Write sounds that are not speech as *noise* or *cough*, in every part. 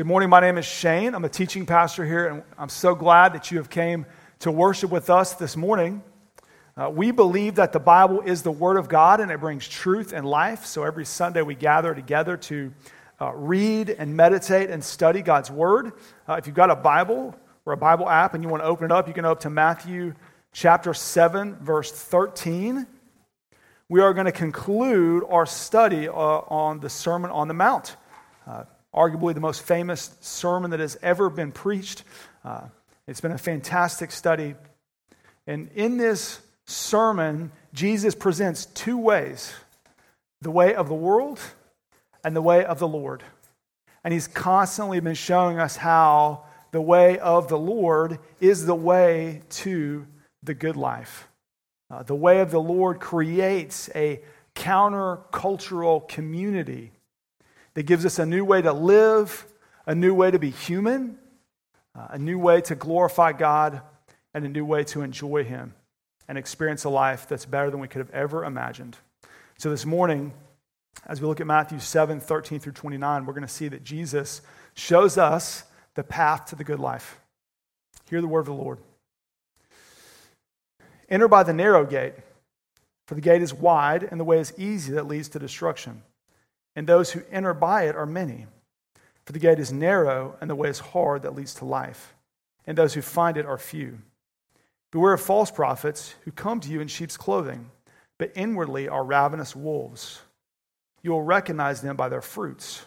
Good morning. My name is Shane. I'm a teaching pastor here, and I'm so glad that you have came to worship with us this morning. Uh, we believe that the Bible is the Word of God and it brings truth and life. So every Sunday we gather together to uh, read and meditate and study God's Word. Uh, if you've got a Bible or a Bible app and you want to open it up, you can open to Matthew chapter 7, verse 13. We are going to conclude our study uh, on the Sermon on the Mount. Arguably the most famous sermon that has ever been preached. Uh, it's been a fantastic study. And in this sermon, Jesus presents two ways the way of the world and the way of the Lord. And he's constantly been showing us how the way of the Lord is the way to the good life. Uh, the way of the Lord creates a countercultural community that gives us a new way to live, a new way to be human, uh, a new way to glorify God, and a new way to enjoy Him and experience a life that's better than we could have ever imagined. So this morning, as we look at Matthew 7 13 through 29, we're going to see that Jesus shows us the path to the good life. Hear the word of the Lord. Enter by the narrow gate, for the gate is wide and the way is easy that leads to destruction and those who enter by it are many. For the gate is narrow, and the way is hard that leads to life, and those who find it are few. Beware of false prophets who come to you in sheep's clothing, but inwardly are ravenous wolves. You will recognize them by their fruits.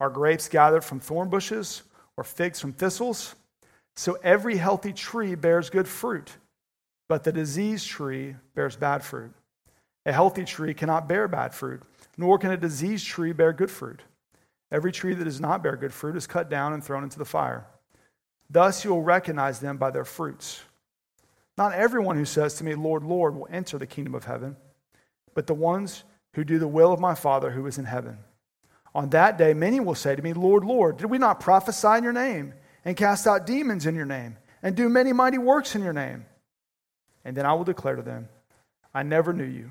Are grapes gathered from thorn bushes, or figs from thistles? So every healthy tree bears good fruit, but the diseased tree bears bad fruit. A healthy tree cannot bear bad fruit nor can a diseased tree bear good fruit. Every tree that does not bear good fruit is cut down and thrown into the fire. Thus you will recognize them by their fruits. Not everyone who says to me, Lord, Lord, will enter the kingdom of heaven, but the ones who do the will of my Father who is in heaven. On that day, many will say to me, Lord, Lord, did we not prophesy in your name, and cast out demons in your name, and do many mighty works in your name? And then I will declare to them, I never knew you.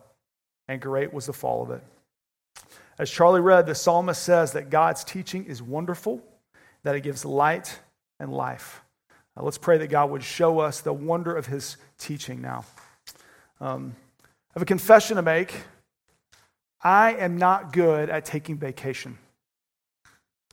and great was the fall of it. As Charlie read, the psalmist says that God's teaching is wonderful, that it gives light and life. Uh, let's pray that God would show us the wonder of his teaching now. Um, I have a confession to make. I am not good at taking vacation.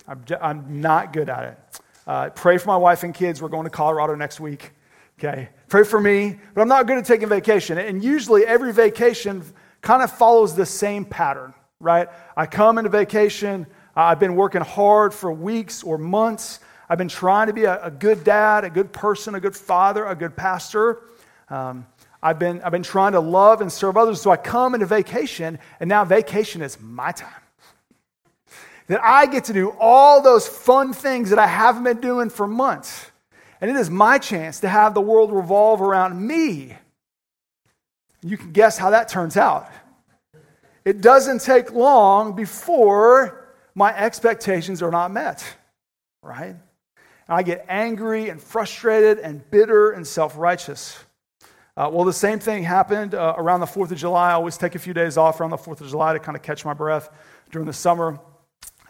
I'm, I'm not good at it. Uh, pray for my wife and kids. We're going to Colorado next week. Okay. Pray for me, but I'm not good at taking vacation. And usually, every vacation kind of follows the same pattern, right? I come into vacation, I've been working hard for weeks or months. I've been trying to be a, a good dad, a good person, a good father, a good pastor. Um, I've, been, I've been trying to love and serve others. So I come into vacation, and now vacation is my time. That I get to do all those fun things that I haven't been doing for months. And it is my chance to have the world revolve around me you can guess how that turns out. It doesn't take long before my expectations are not met, right? And I get angry and frustrated and bitter and self righteous. Uh, well, the same thing happened uh, around the 4th of July. I always take a few days off around the 4th of July to kind of catch my breath during the summer.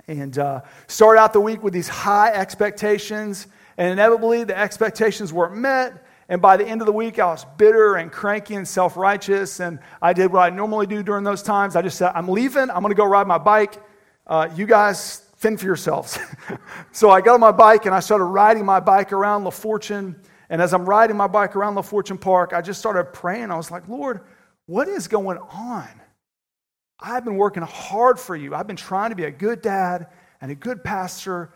And uh, start out the week with these high expectations. And inevitably, the expectations weren't met. And by the end of the week, I was bitter and cranky and self righteous. And I did what I normally do during those times. I just said, I'm leaving. I'm going to go ride my bike. Uh, you guys fend for yourselves. *laughs* so I got on my bike and I started riding my bike around La Fortune. And as I'm riding my bike around La Fortune Park, I just started praying. I was like, Lord, what is going on? I've been working hard for you. I've been trying to be a good dad and a good pastor.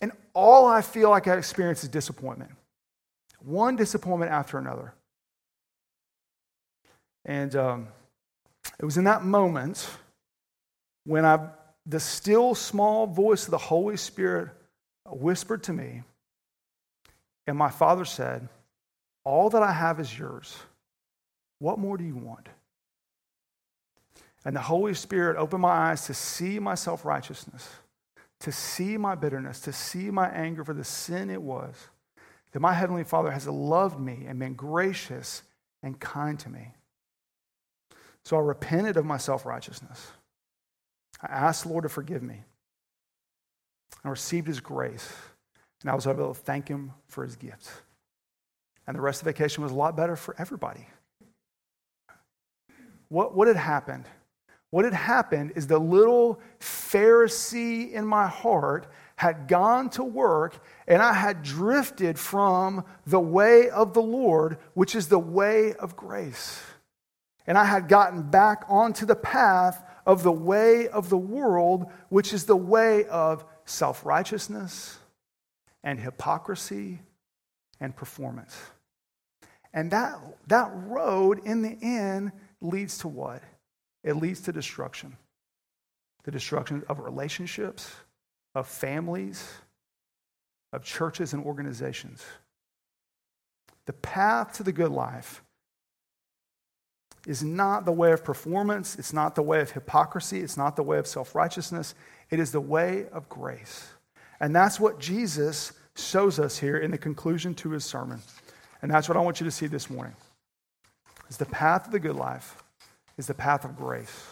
And all I feel like I experience is disappointment one disappointment after another. And um, it was in that moment when I, the still small voice of the Holy Spirit whispered to me, and my father said, All that I have is yours. What more do you want? And the Holy Spirit opened my eyes to see my self righteousness, to see my bitterness, to see my anger for the sin it was that my Heavenly Father has loved me and been gracious and kind to me. So I repented of my self righteousness. I asked the Lord to forgive me. I received His grace, and I was able to thank Him for His gifts. And the rest of the vacation was a lot better for everybody. What, what had happened? What had happened is the little Pharisee in my heart had gone to work and I had drifted from the way of the Lord, which is the way of grace. And I had gotten back onto the path of the way of the world, which is the way of self righteousness and hypocrisy and performance. And that, that road in the end leads to what? It leads to destruction. The destruction of relationships, of families, of churches and organizations. The path to the good life is not the way of performance, it's not the way of hypocrisy, it's not the way of self righteousness, it is the way of grace. And that's what Jesus shows us here in the conclusion to his sermon. And that's what I want you to see this morning. Is the path of the good life is the path of grace.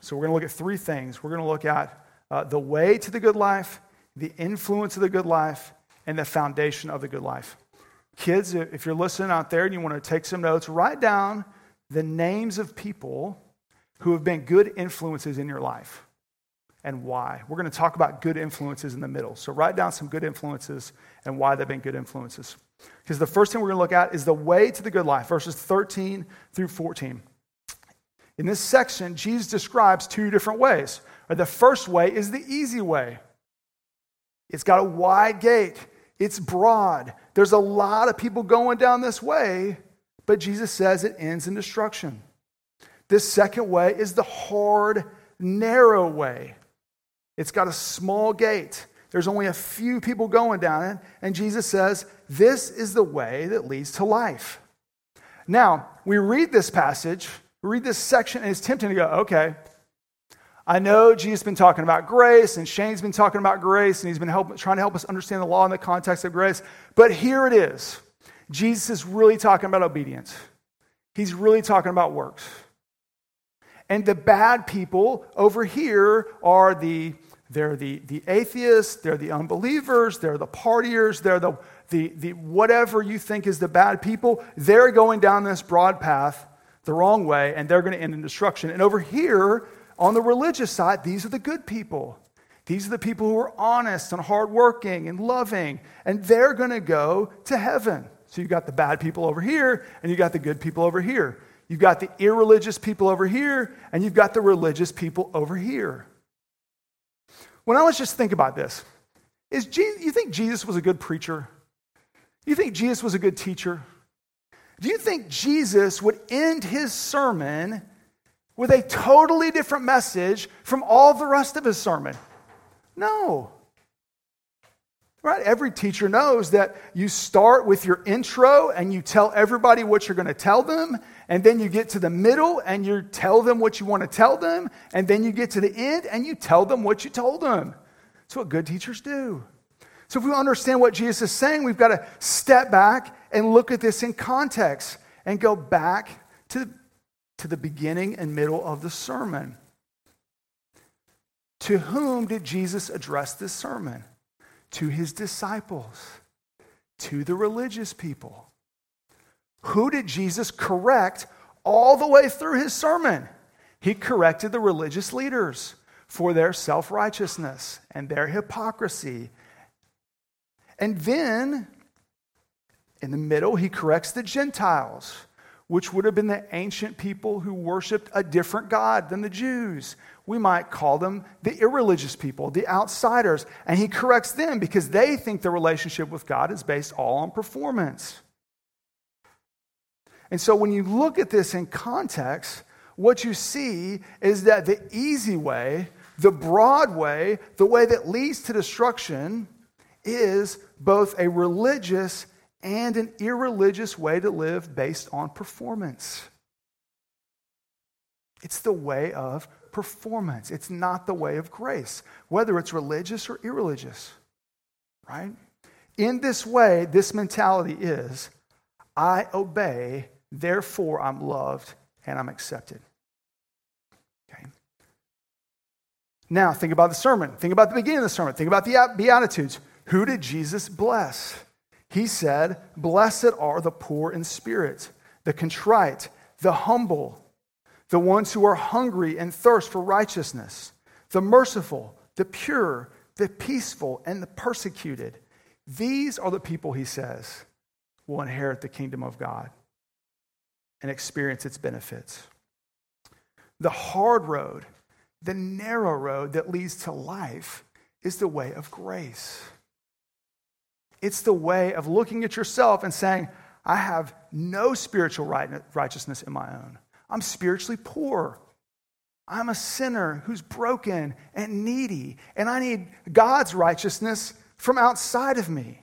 So we're going to look at three things. We're going to look at uh, the way to the good life, the influence of the good life, and the foundation of the good life. Kids, if you're listening out there and you want to take some notes, write down the names of people who have been good influences in your life and why. We're going to talk about good influences in the middle. So write down some good influences and why they've been good influences. Because the first thing we're going to look at is the way to the good life, verses 13 through 14. In this section, Jesus describes two different ways. Uh, the first way is the easy way. It's got a wide gate, it's broad. There's a lot of people going down this way, but Jesus says it ends in destruction. This second way is the hard, narrow way. It's got a small gate. There's only a few people going down it, and Jesus says, This is the way that leads to life. Now, we read this passage, read this section, and it's tempting to go, okay, I know Jesus has been talking about grace, and Shane's been talking about grace, and he's been help, trying to help us understand the law in the context of grace. But here it is Jesus is really talking about obedience, he's really talking about works. And the bad people over here are the they're the, the atheists, they're the unbelievers, they're the partiers, they're the, the, the whatever you think is the bad people. They're going down this broad path the wrong way, and they're going to end in destruction. And over here, on the religious side, these are the good people. These are the people who are honest and hardworking and loving, and they're going to go to heaven. So you've got the bad people over here, and you've got the good people over here. You've got the irreligious people over here, and you've got the religious people over here. When let's just think about this, is Jesus, you think Jesus was a good preacher? You think Jesus was a good teacher? Do you think Jesus would end his sermon with a totally different message from all the rest of his sermon? No. Right? Every teacher knows that you start with your intro and you tell everybody what you're going to tell them, and then you get to the middle and you tell them what you want to tell them, and then you get to the end and you tell them what you told them. That's what good teachers do. So if we understand what Jesus is saying, we've got to step back and look at this in context and go back to to the beginning and middle of the sermon. To whom did Jesus address this sermon? To his disciples, to the religious people. Who did Jesus correct all the way through his sermon? He corrected the religious leaders for their self righteousness and their hypocrisy. And then, in the middle, he corrects the Gentiles which would have been the ancient people who worshiped a different God than the Jews. We might call them the irreligious people, the outsiders. And he corrects them because they think the relationship with God is based all on performance. And so when you look at this in context, what you see is that the easy way, the broad way, the way that leads to destruction, is both a religious and an irreligious way to live based on performance. It's the way of performance. It's not the way of grace, whether it's religious or irreligious, right? In this way, this mentality is I obey, therefore I'm loved and I'm accepted. Okay. Now, think about the sermon. Think about the beginning of the sermon. Think about the Beatitudes. Who did Jesus bless? He said, Blessed are the poor in spirit, the contrite, the humble, the ones who are hungry and thirst for righteousness, the merciful, the pure, the peaceful, and the persecuted. These are the people, he says, will inherit the kingdom of God and experience its benefits. The hard road, the narrow road that leads to life, is the way of grace. It's the way of looking at yourself and saying, I have no spiritual righteousness in my own. I'm spiritually poor. I'm a sinner who's broken and needy, and I need God's righteousness from outside of me.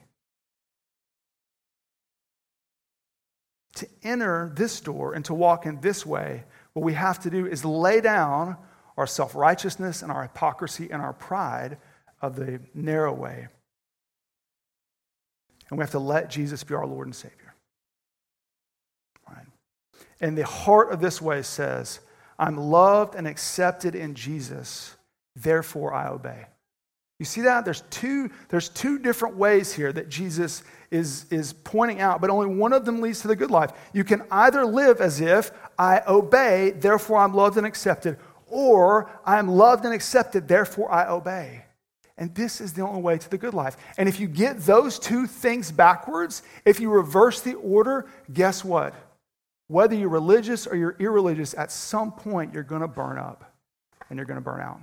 To enter this door and to walk in this way, what we have to do is lay down our self righteousness and our hypocrisy and our pride of the narrow way. And we have to let Jesus be our Lord and Savior. Right? And the heart of this way says, I'm loved and accepted in Jesus, therefore I obey. You see that? There's two, there's two different ways here that Jesus is, is pointing out, but only one of them leads to the good life. You can either live as if I obey, therefore I'm loved and accepted, or I'm loved and accepted, therefore I obey. And this is the only way to the good life. And if you get those two things backwards, if you reverse the order, guess what? whether you're religious or you're irreligious, at some point you're going to burn up and you're going to burn out.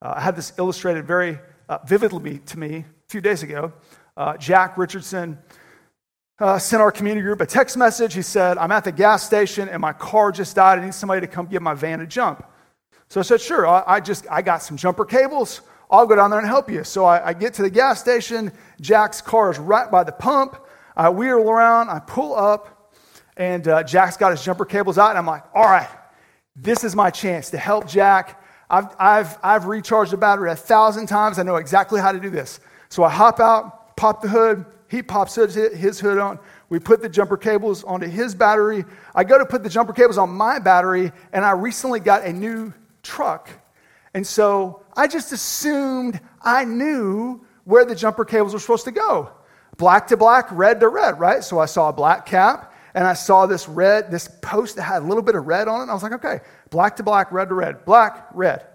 Uh, I had this illustrated very uh, vividly to me a few days ago. Uh, Jack Richardson uh, sent our community group a text message. He said, I'm at the gas station and my car just died. I need somebody to come give my van a jump. So I said, Sure, I, I just I got some jumper cables. I'll go down there and help you. So I, I get to the gas station. Jack's car is right by the pump. I wheel around, I pull up. And uh, Jack's got his jumper cables out, and I'm like, all right, this is my chance to help Jack. I've, I've, I've recharged the battery a thousand times. I know exactly how to do this. So I hop out, pop the hood. He pops his hood on. We put the jumper cables onto his battery. I go to put the jumper cables on my battery, and I recently got a new truck. And so I just assumed I knew where the jumper cables were supposed to go black to black, red to red, right? So I saw a black cap and I saw this red, this post that had a little bit of red on it. I was like, okay, black to black, red to red, black, red.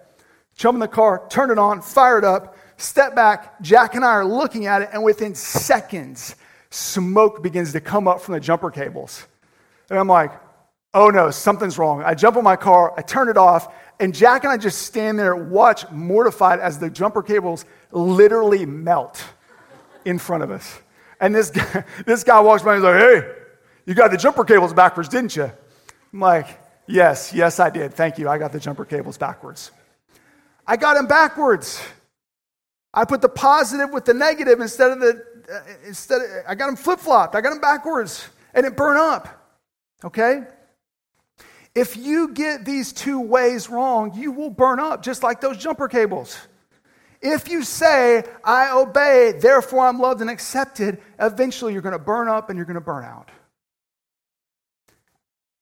Jump in the car, turn it on, fire it up, step back. Jack and I are looking at it, and within seconds, smoke begins to come up from the jumper cables. And I'm like, oh no, something's wrong. I jump in my car, I turn it off, and Jack and I just stand there, watch mortified as the jumper cables literally melt in front of us. And this guy, *laughs* this guy walks by and he's like, hey, you got the jumper cables backwards, didn't you? I'm like, Yes, yes, I did. Thank you. I got the jumper cables backwards. I got them backwards. I put the positive with the negative instead of the, uh, instead of, I got them flip flopped. I got them backwards and it burned up. Okay? If you get these two ways wrong, you will burn up just like those jumper cables. If you say, I obey, therefore I'm loved and accepted, eventually you're going to burn up and you're going to burn out.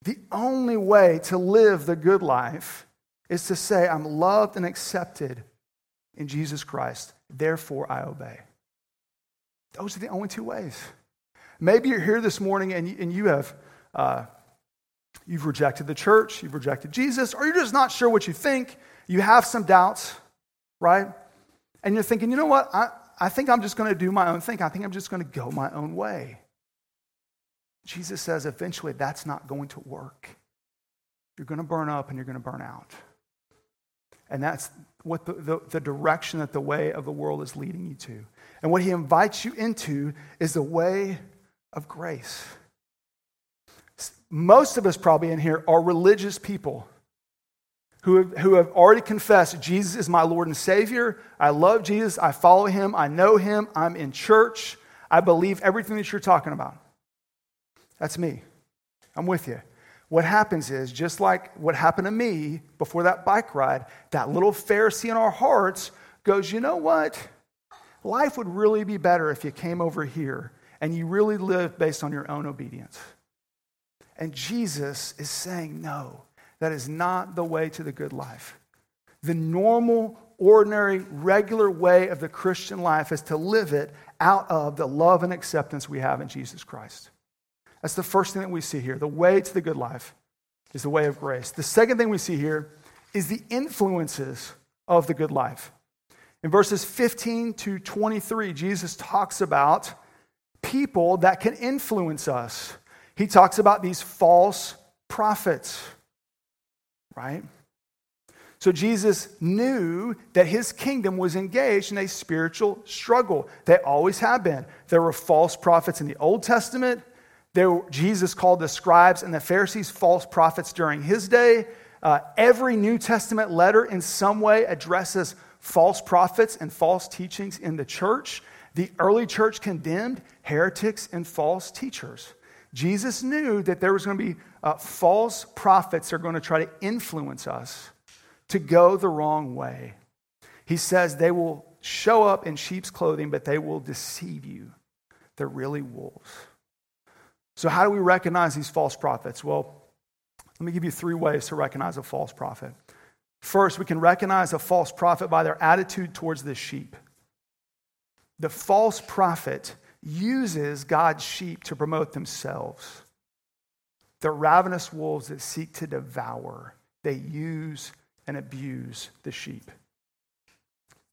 The only way to live the good life is to say, I'm loved and accepted in Jesus Christ, therefore I obey. Those are the only two ways. Maybe you're here this morning and you, and you have uh, you've rejected the church, you've rejected Jesus, or you're just not sure what you think. You have some doubts, right? And you're thinking, you know what? I, I think I'm just going to do my own thing. I think I'm just going to go my own way. Jesus says eventually that's not going to work. You're going to burn up and you're going to burn out. And that's what the, the, the, direction that the way of the world is leading you to. And what he invites you into is the way of grace. Most of us, probably in here, are religious people. who have, who have already confessed Jesus is my Lord and Savior. I love Jesus. I follow him. I know him. I'm in church. I believe everything that you're talking about. That's me. I'm with you. What happens is, just like what happened to me before that bike ride, that little Pharisee in our hearts goes, you know what? Life would really be better if you came over here and you really lived based on your own obedience. And Jesus is saying, no, that is not the way to the good life. The normal, ordinary, regular way of the Christian life is to live it out of the love and acceptance we have in Jesus Christ. That's the first thing that we see here. The way to the good life is the way of grace. The second thing we see here is the influences of the good life. In verses 15 to 23, Jesus talks about people that can influence us. He talks about these false prophets, right? So Jesus knew that his kingdom was engaged in a spiritual struggle. They always have been. There were false prophets in the Old Testament. There, Jesus called the scribes and the Pharisees false prophets during his day. Uh, every New Testament letter, in some way, addresses false prophets and false teachings in the church. The early church condemned heretics and false teachers. Jesus knew that there was going to be uh, false prophets that are going to try to influence us to go the wrong way. He says they will show up in sheep's clothing, but they will deceive you. They're really wolves. So, how do we recognize these false prophets? Well, let me give you three ways to recognize a false prophet. First, we can recognize a false prophet by their attitude towards the sheep. The false prophet uses God's sheep to promote themselves. They're ravenous wolves that seek to devour. They use and abuse the sheep.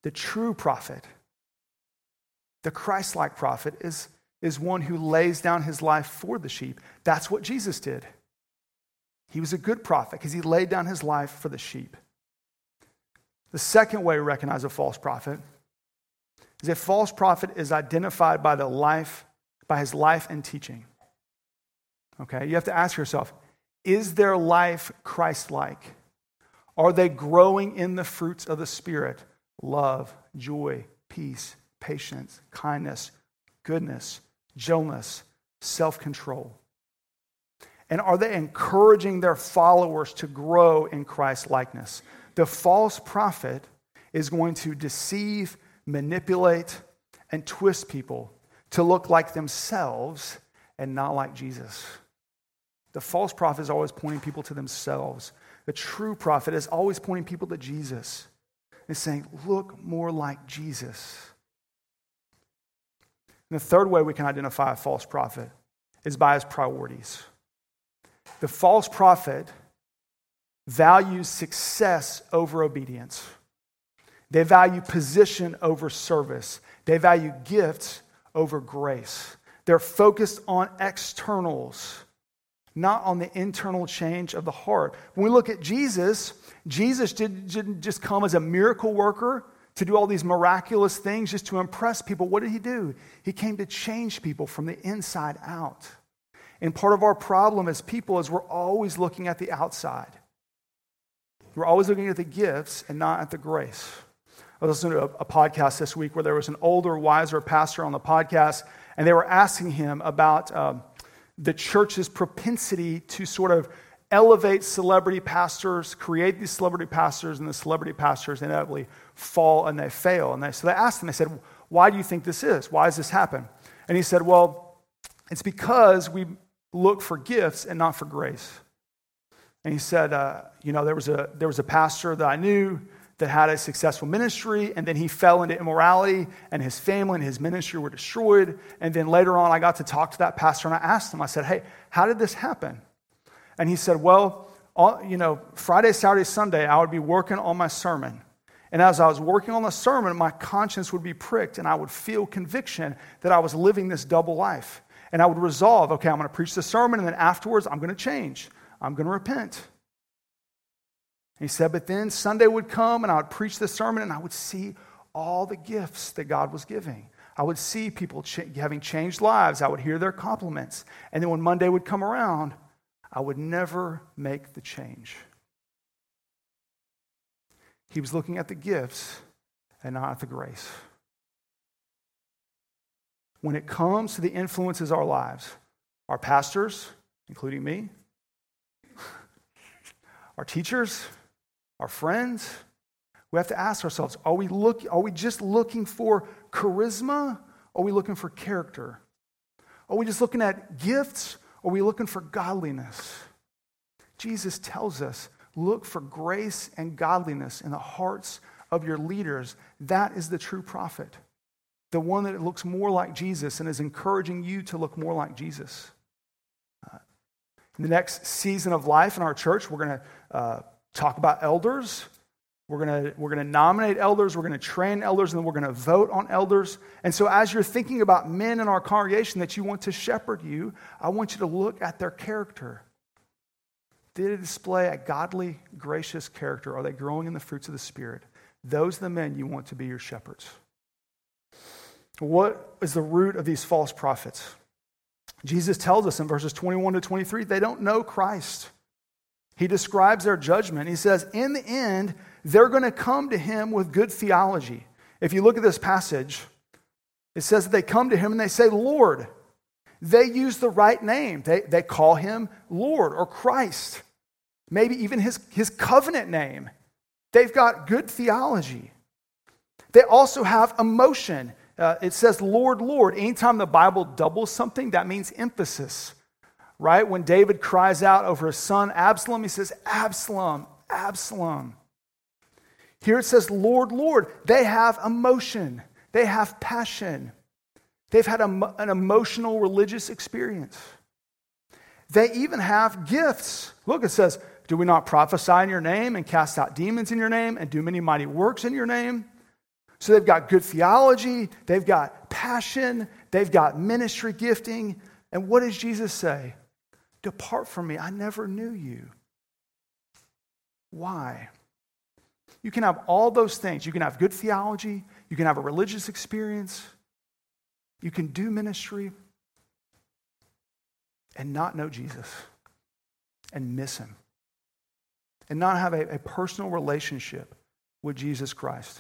The true prophet, the Christ like prophet, is, is one who lays down his life for the sheep. That's what Jesus did. He was a good prophet because he laid down his life for the sheep. The second way we recognize a false prophet is a false prophet is identified by the life, by his life and teaching. Okay, you have to ask yourself, is their life Christ-like? Are they growing in the fruits of the Spirit? Love, joy, peace, patience, kindness, goodness, gentleness, self control. And are they encouraging their followers to grow in Christ likeness? The false prophet is going to deceive, manipulate, and twist people to look like themselves and not like Jesus. The false prophet is always pointing people to themselves. The true prophet is always pointing people to Jesus and saying, Look more like Jesus. And the third way we can identify a false prophet is by his priorities. The false prophet values success over obedience. They value position over service. They value gifts over grace. They're focused on externals, not on the internal change of the heart. When we look at Jesus, Jesus didn't just come as a miracle worker to do all these miraculous things just to impress people. What did he do? He came to change people from the inside out. And part of our problem as people is we're always looking at the outside. We're always looking at the gifts and not at the grace. I was listening to a, a, podcast this week where there was an older, wiser pastor on the podcast, and they were asking him about um, the church's propensity to sort of elevate celebrity pastors, create these celebrity pastors, and the celebrity pastors inevitably fall and they fail. And they, so they asked him, they said, Why do you think this is? Why does this happen? And he said, Well, it's because we look for gifts and not for grace. And he said, uh, you know, there was, a, there was a pastor that I knew that had a successful ministry, and then he fell into immorality, and his family and his ministry were destroyed. And then later on, I got to talk to that pastor, and I asked him, I said, hey, how did this happen? And he said, well, all, you know, Friday, Saturday, Sunday, I would be working on my sermon. And as I was working on the sermon, my conscience would be pricked, and I would feel conviction that I was living this double life. And I would resolve, okay, I'm going to preach the sermon, and then afterwards, I'm going to change. I'm going to repent. He said, but then Sunday would come and I would preach the sermon and I would see all the gifts that God was giving. I would see people ch- having changed lives. I would hear their compliments. And then when Monday would come around, I would never make the change. He was looking at the gifts and not at the grace. When it comes to the influences our lives, our pastors, including me, *laughs* our teachers, our friends, we have to ask ourselves are we, look, are we just looking for charisma? Or are we looking for character? Are we just looking at gifts? Or are we looking for godliness? Jesus tells us look for grace and godliness in the hearts of your leaders. That is the true prophet, the one that looks more like Jesus and is encouraging you to look more like Jesus. Uh, in the next season of life in our church, we're going to uh, talk about elders. We're going we're to nominate elders, we're going to train elders, and then we're going to vote on elders. And so, as you're thinking about men in our congregation that you want to shepherd you, I want you to look at their character. Did they display a godly, gracious character? Are they growing in the fruits of the Spirit? Those are the men you want to be your shepherds. What is the root of these false prophets? Jesus tells us in verses 21 to 23 they don't know Christ. He describes their judgment. He says, In the end, they're going to come to him with good theology. If you look at this passage, it says that they come to him and they say, Lord. They use the right name. They, they call him Lord or Christ, maybe even his, his covenant name. They've got good theology. They also have emotion. Uh, it says Lord, Lord. Anytime the Bible doubles something, that means emphasis, right? When David cries out over his son Absalom, he says, Absalom, Absalom. Here it says, Lord, Lord. They have emotion, they have passion, they've had a, an emotional religious experience. They even have gifts. Look, it says, Do we not prophesy in your name and cast out demons in your name and do many mighty works in your name? So they've got good theology, they've got passion, they've got ministry gifting. And what does Jesus say? Depart from me, I never knew you. Why? You can have all those things. You can have good theology, you can have a religious experience, you can do ministry and not know Jesus and miss him and not have a, a personal relationship with Jesus Christ.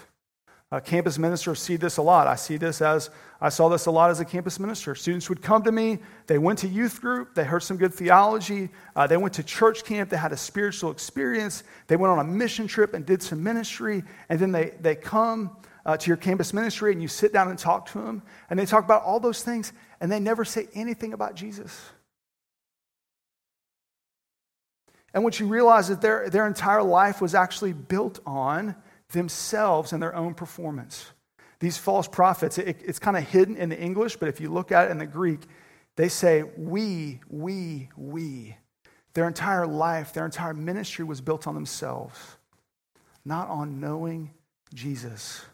Uh, campus ministers see this a lot. I see this as, I saw this a lot as a campus minister. Students would come to me, they went to youth group, they heard some good theology, uh, they went to church camp, they had a spiritual experience, they went on a mission trip and did some ministry, and then they, they come uh, to your campus ministry and you sit down and talk to them, and they talk about all those things, and they never say anything about Jesus. And what you realize is their, their entire life was actually built on themselves and their own performance. These false prophets, it, it's kind of hidden in the English, but if you look at it in the Greek, they say, we, we, we. Their entire life, their entire ministry was built on themselves, not on knowing Jesus.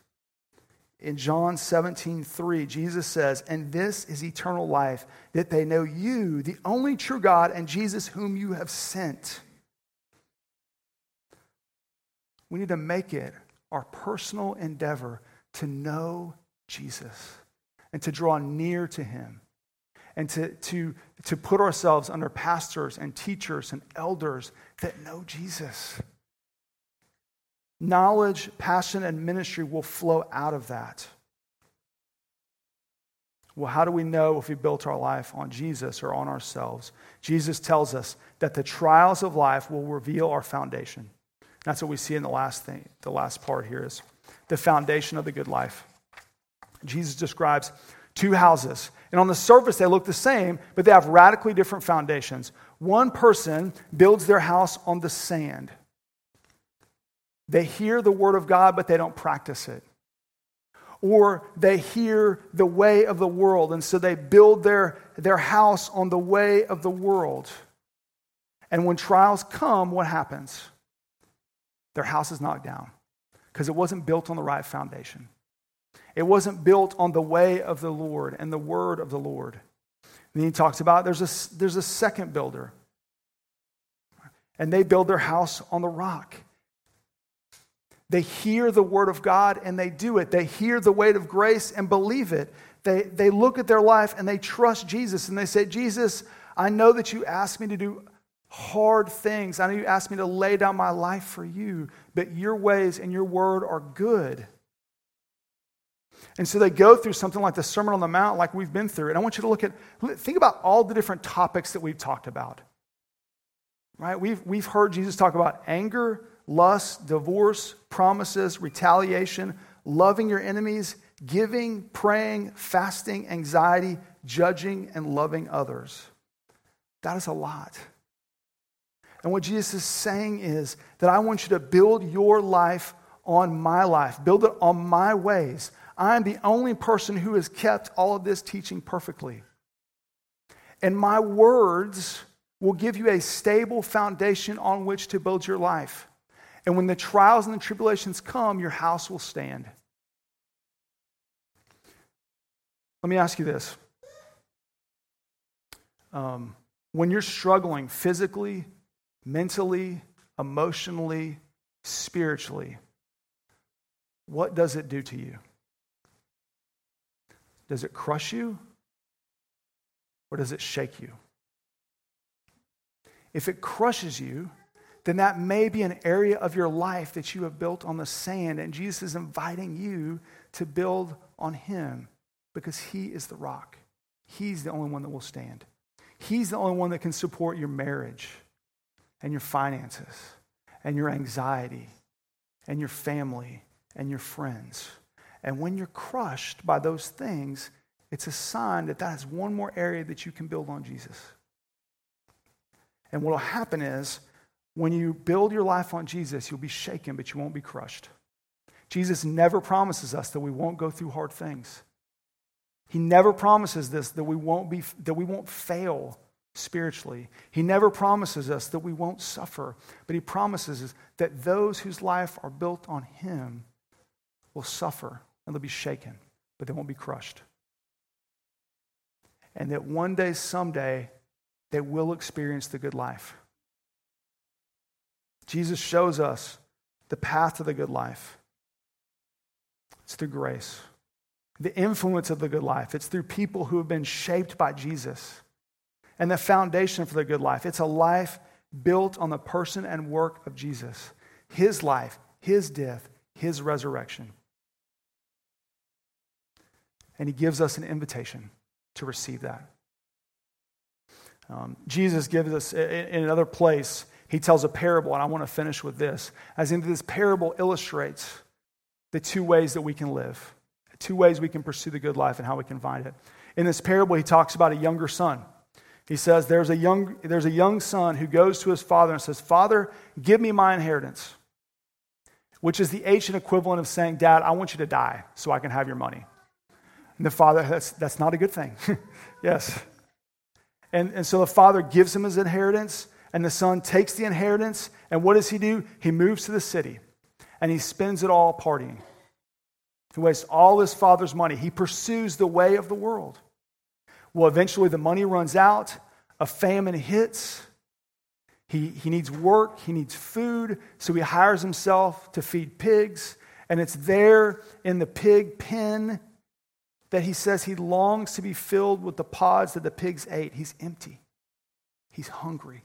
In John 17, 3, Jesus says, And this is eternal life, that they know you, the only true God, and Jesus whom you have sent. We need to make it our personal endeavor to know Jesus and to draw near to him and to, to, to put ourselves under pastors and teachers and elders that know Jesus. Knowledge, passion, and ministry will flow out of that. Well, how do we know if we built our life on Jesus or on ourselves? Jesus tells us that the trials of life will reveal our foundation. That's what we see in the last thing, the last part here is the foundation of the good life. Jesus describes two houses. And on the surface, they look the same, but they have radically different foundations. One person builds their house on the sand. They hear the word of God, but they don't practice it. Or they hear the way of the world, and so they build their, their house on the way of the world. And when trials come, what happens? Their house is knocked down because it wasn't built on the right foundation. It wasn't built on the way of the Lord and the word of the Lord. And then he talks about there's a, there's a second builder, and they build their house on the rock. They hear the word of God and they do it. They hear the weight of grace and believe it. They, they look at their life and they trust Jesus and they say, Jesus, I know that you asked me to do hard things. I know you asked me to lay down my life for you, but your ways and your word are good. And so they go through something like the Sermon on the Mount, like we've been through. And I want you to look at, think about all the different topics that we've talked about. Right? We've, we've heard Jesus talk about anger, lust, divorce, promises, retaliation, loving your enemies, giving, praying, fasting, anxiety, judging, and loving others. That is a lot. And what Jesus is saying is that I want you to build your life on my life, build it on my ways. I'm the only person who has kept all of this teaching perfectly. And my words will give you a stable foundation on which to build your life. And when the trials and the tribulations come, your house will stand. Let me ask you this. Um, when you're struggling physically, mentally, emotionally, spiritually, what does it do to you? Does it crush you or does it shake you? If it crushes you, then that may be an area of your life that you have built on the sand, and Jesus is inviting you to build on Him because He is the rock. He's the only one that will stand. He's the only one that can support your marriage and your finances and your anxiety and your family and your friends. And when you're crushed by those things, it's a sign that that is one more area that you can build on Jesus. And what will happen is when you build your life on Jesus, you'll be shaken, but you won't be crushed. Jesus never promises us that we won't go through hard things. He never promises this that we won't be that we won't fail spiritually. He never promises us that we won't suffer, but he promises us that those whose life are built on him will suffer and they'll be shaken, but they won't be crushed. And that one day, someday, they will experience the good life. Jesus shows us the path to the good life. It's through grace. The influence of the good life. It's through people who have been shaped by Jesus. And the foundation for the good life. It's a life built on the person and work of Jesus. His life, his death, his resurrection. And he gives us an invitation to receive that. Um, Jesus gives us, in another place, he tells a parable, and I want to finish with this. As in, this parable illustrates the two ways that we can live, two ways we can pursue the good life and how we can find it. In this parable, he talks about a younger son. He says, there's a, young, there's a young son who goes to his father and says, Father, give me my inheritance, which is the ancient equivalent of saying, Dad, I want you to die so I can have your money. And the father, that's, that's not a good thing. *laughs* yes. And, and so the father gives him his inheritance, and the son takes the inheritance. And what does he do? He moves to the city and he spends it all partying. He wastes all his father's money. He pursues the way of the world. Well, eventually the money runs out, a famine hits. He, he needs work, he needs food, so he hires himself to feed pigs. And it's there in the pig pen that he says he longs to be filled with the pods that the pigs ate. He's empty, he's hungry.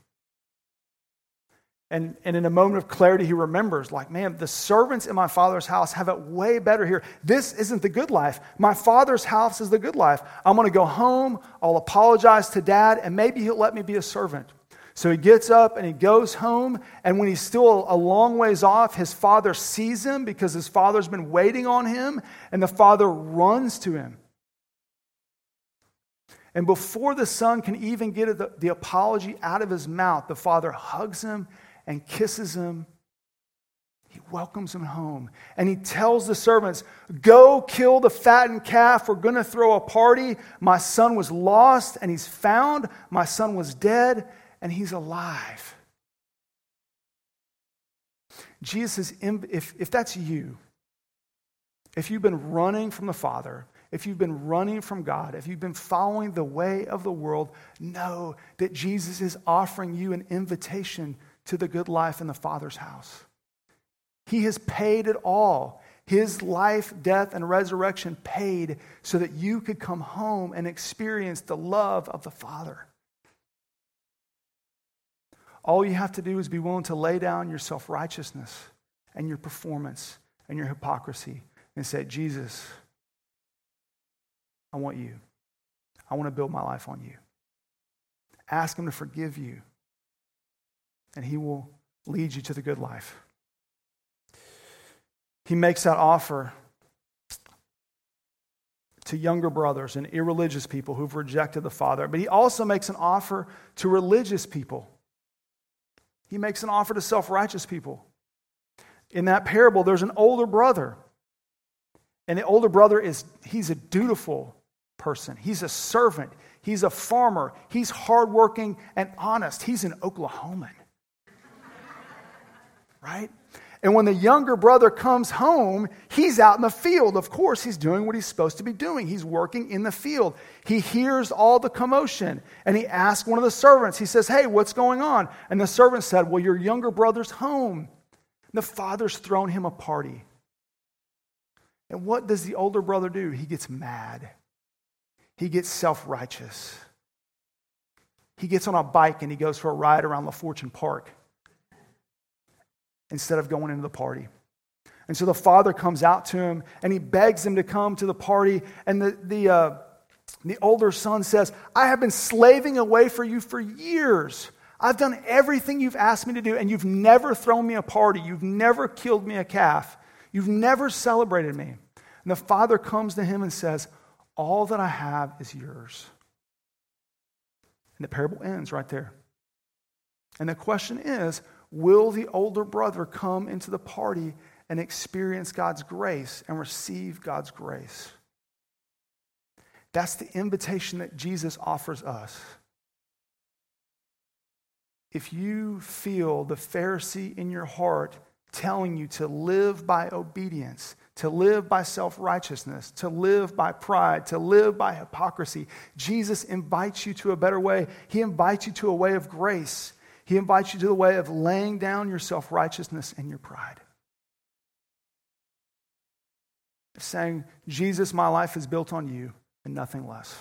And, and in a moment of clarity, he remembers, like, man, the servants in my father's house have it way better here. This isn't the good life. My father's house is the good life. I'm going to go home. I'll apologize to dad, and maybe he'll let me be a servant. So he gets up and he goes home. And when he's still a long ways off, his father sees him because his father's been waiting on him, and the father runs to him. And before the son can even get the, the apology out of his mouth, the father hugs him and kisses him. He welcomes him home. And he tells the servants, Go kill the fattened calf. We're going to throw a party. My son was lost and he's found. My son was dead and he's alive. Jesus if, if that's you, if you've been running from the Father, if you've been running from God, if you've been following the way of the world, know that Jesus is offering you an invitation to the good life in the Father's house. He has paid it all. His life, death, and resurrection paid so that you could come home and experience the love of the Father. All you have to do is be willing to lay down your self righteousness and your performance and your hypocrisy and say, Jesus, I want you. I want to build my life on you. Ask Him to forgive you, and He will lead you to the good life. He makes that offer to younger brothers and irreligious people who've rejected the Father, but He also makes an offer to religious people. He makes an offer to self righteous people. In that parable, there's an older brother. And the older brother is, he's a dutiful person. He's a servant. He's a farmer. He's hardworking and honest. He's an Oklahoman. Right? And when the younger brother comes home, he's out in the field. Of course, he's doing what he's supposed to be doing. He's working in the field. He hears all the commotion and he asks one of the servants, he says, Hey, what's going on? And the servant said, Well, your younger brother's home. And the father's thrown him a party. And what does the older brother do? He gets mad, he gets self righteous. He gets on a bike and he goes for a ride around LaFortune Park instead of going into the party. And so the father comes out to him and he begs him to come to the party. And the, the, uh, the older son says, I have been slaving away for you for years. I've done everything you've asked me to do, and you've never thrown me a party. You've never killed me a calf. You've never celebrated me. And the father comes to him and says, All that I have is yours. And the parable ends right there. And the question is Will the older brother come into the party and experience God's grace and receive God's grace? That's the invitation that Jesus offers us. If you feel the Pharisee in your heart telling you to live by obedience, to live by self righteousness, to live by pride, to live by hypocrisy, Jesus invites you to a better way. He invites you to a way of grace. He invites you to the way of laying down your self righteousness and your pride. Saying, Jesus, my life is built on you and nothing less.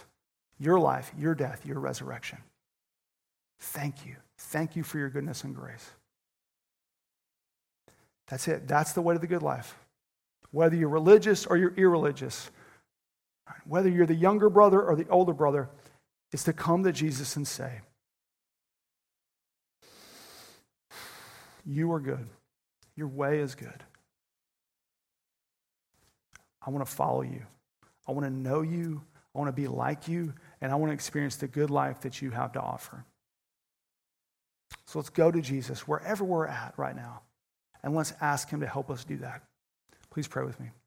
Your life, your death, your resurrection. Thank you. Thank you for your goodness and grace. That's it. That's the way to the good life. Whether you're religious or you're irreligious, whether you're the younger brother or the older brother, is to come to Jesus and say, You are good. Your way is good. I want to follow you. I want to know you. I want to be like you. And I want to experience the good life that you have to offer. So let's go to Jesus wherever we're at right now. And let's ask him to help us do that. Please pray with me.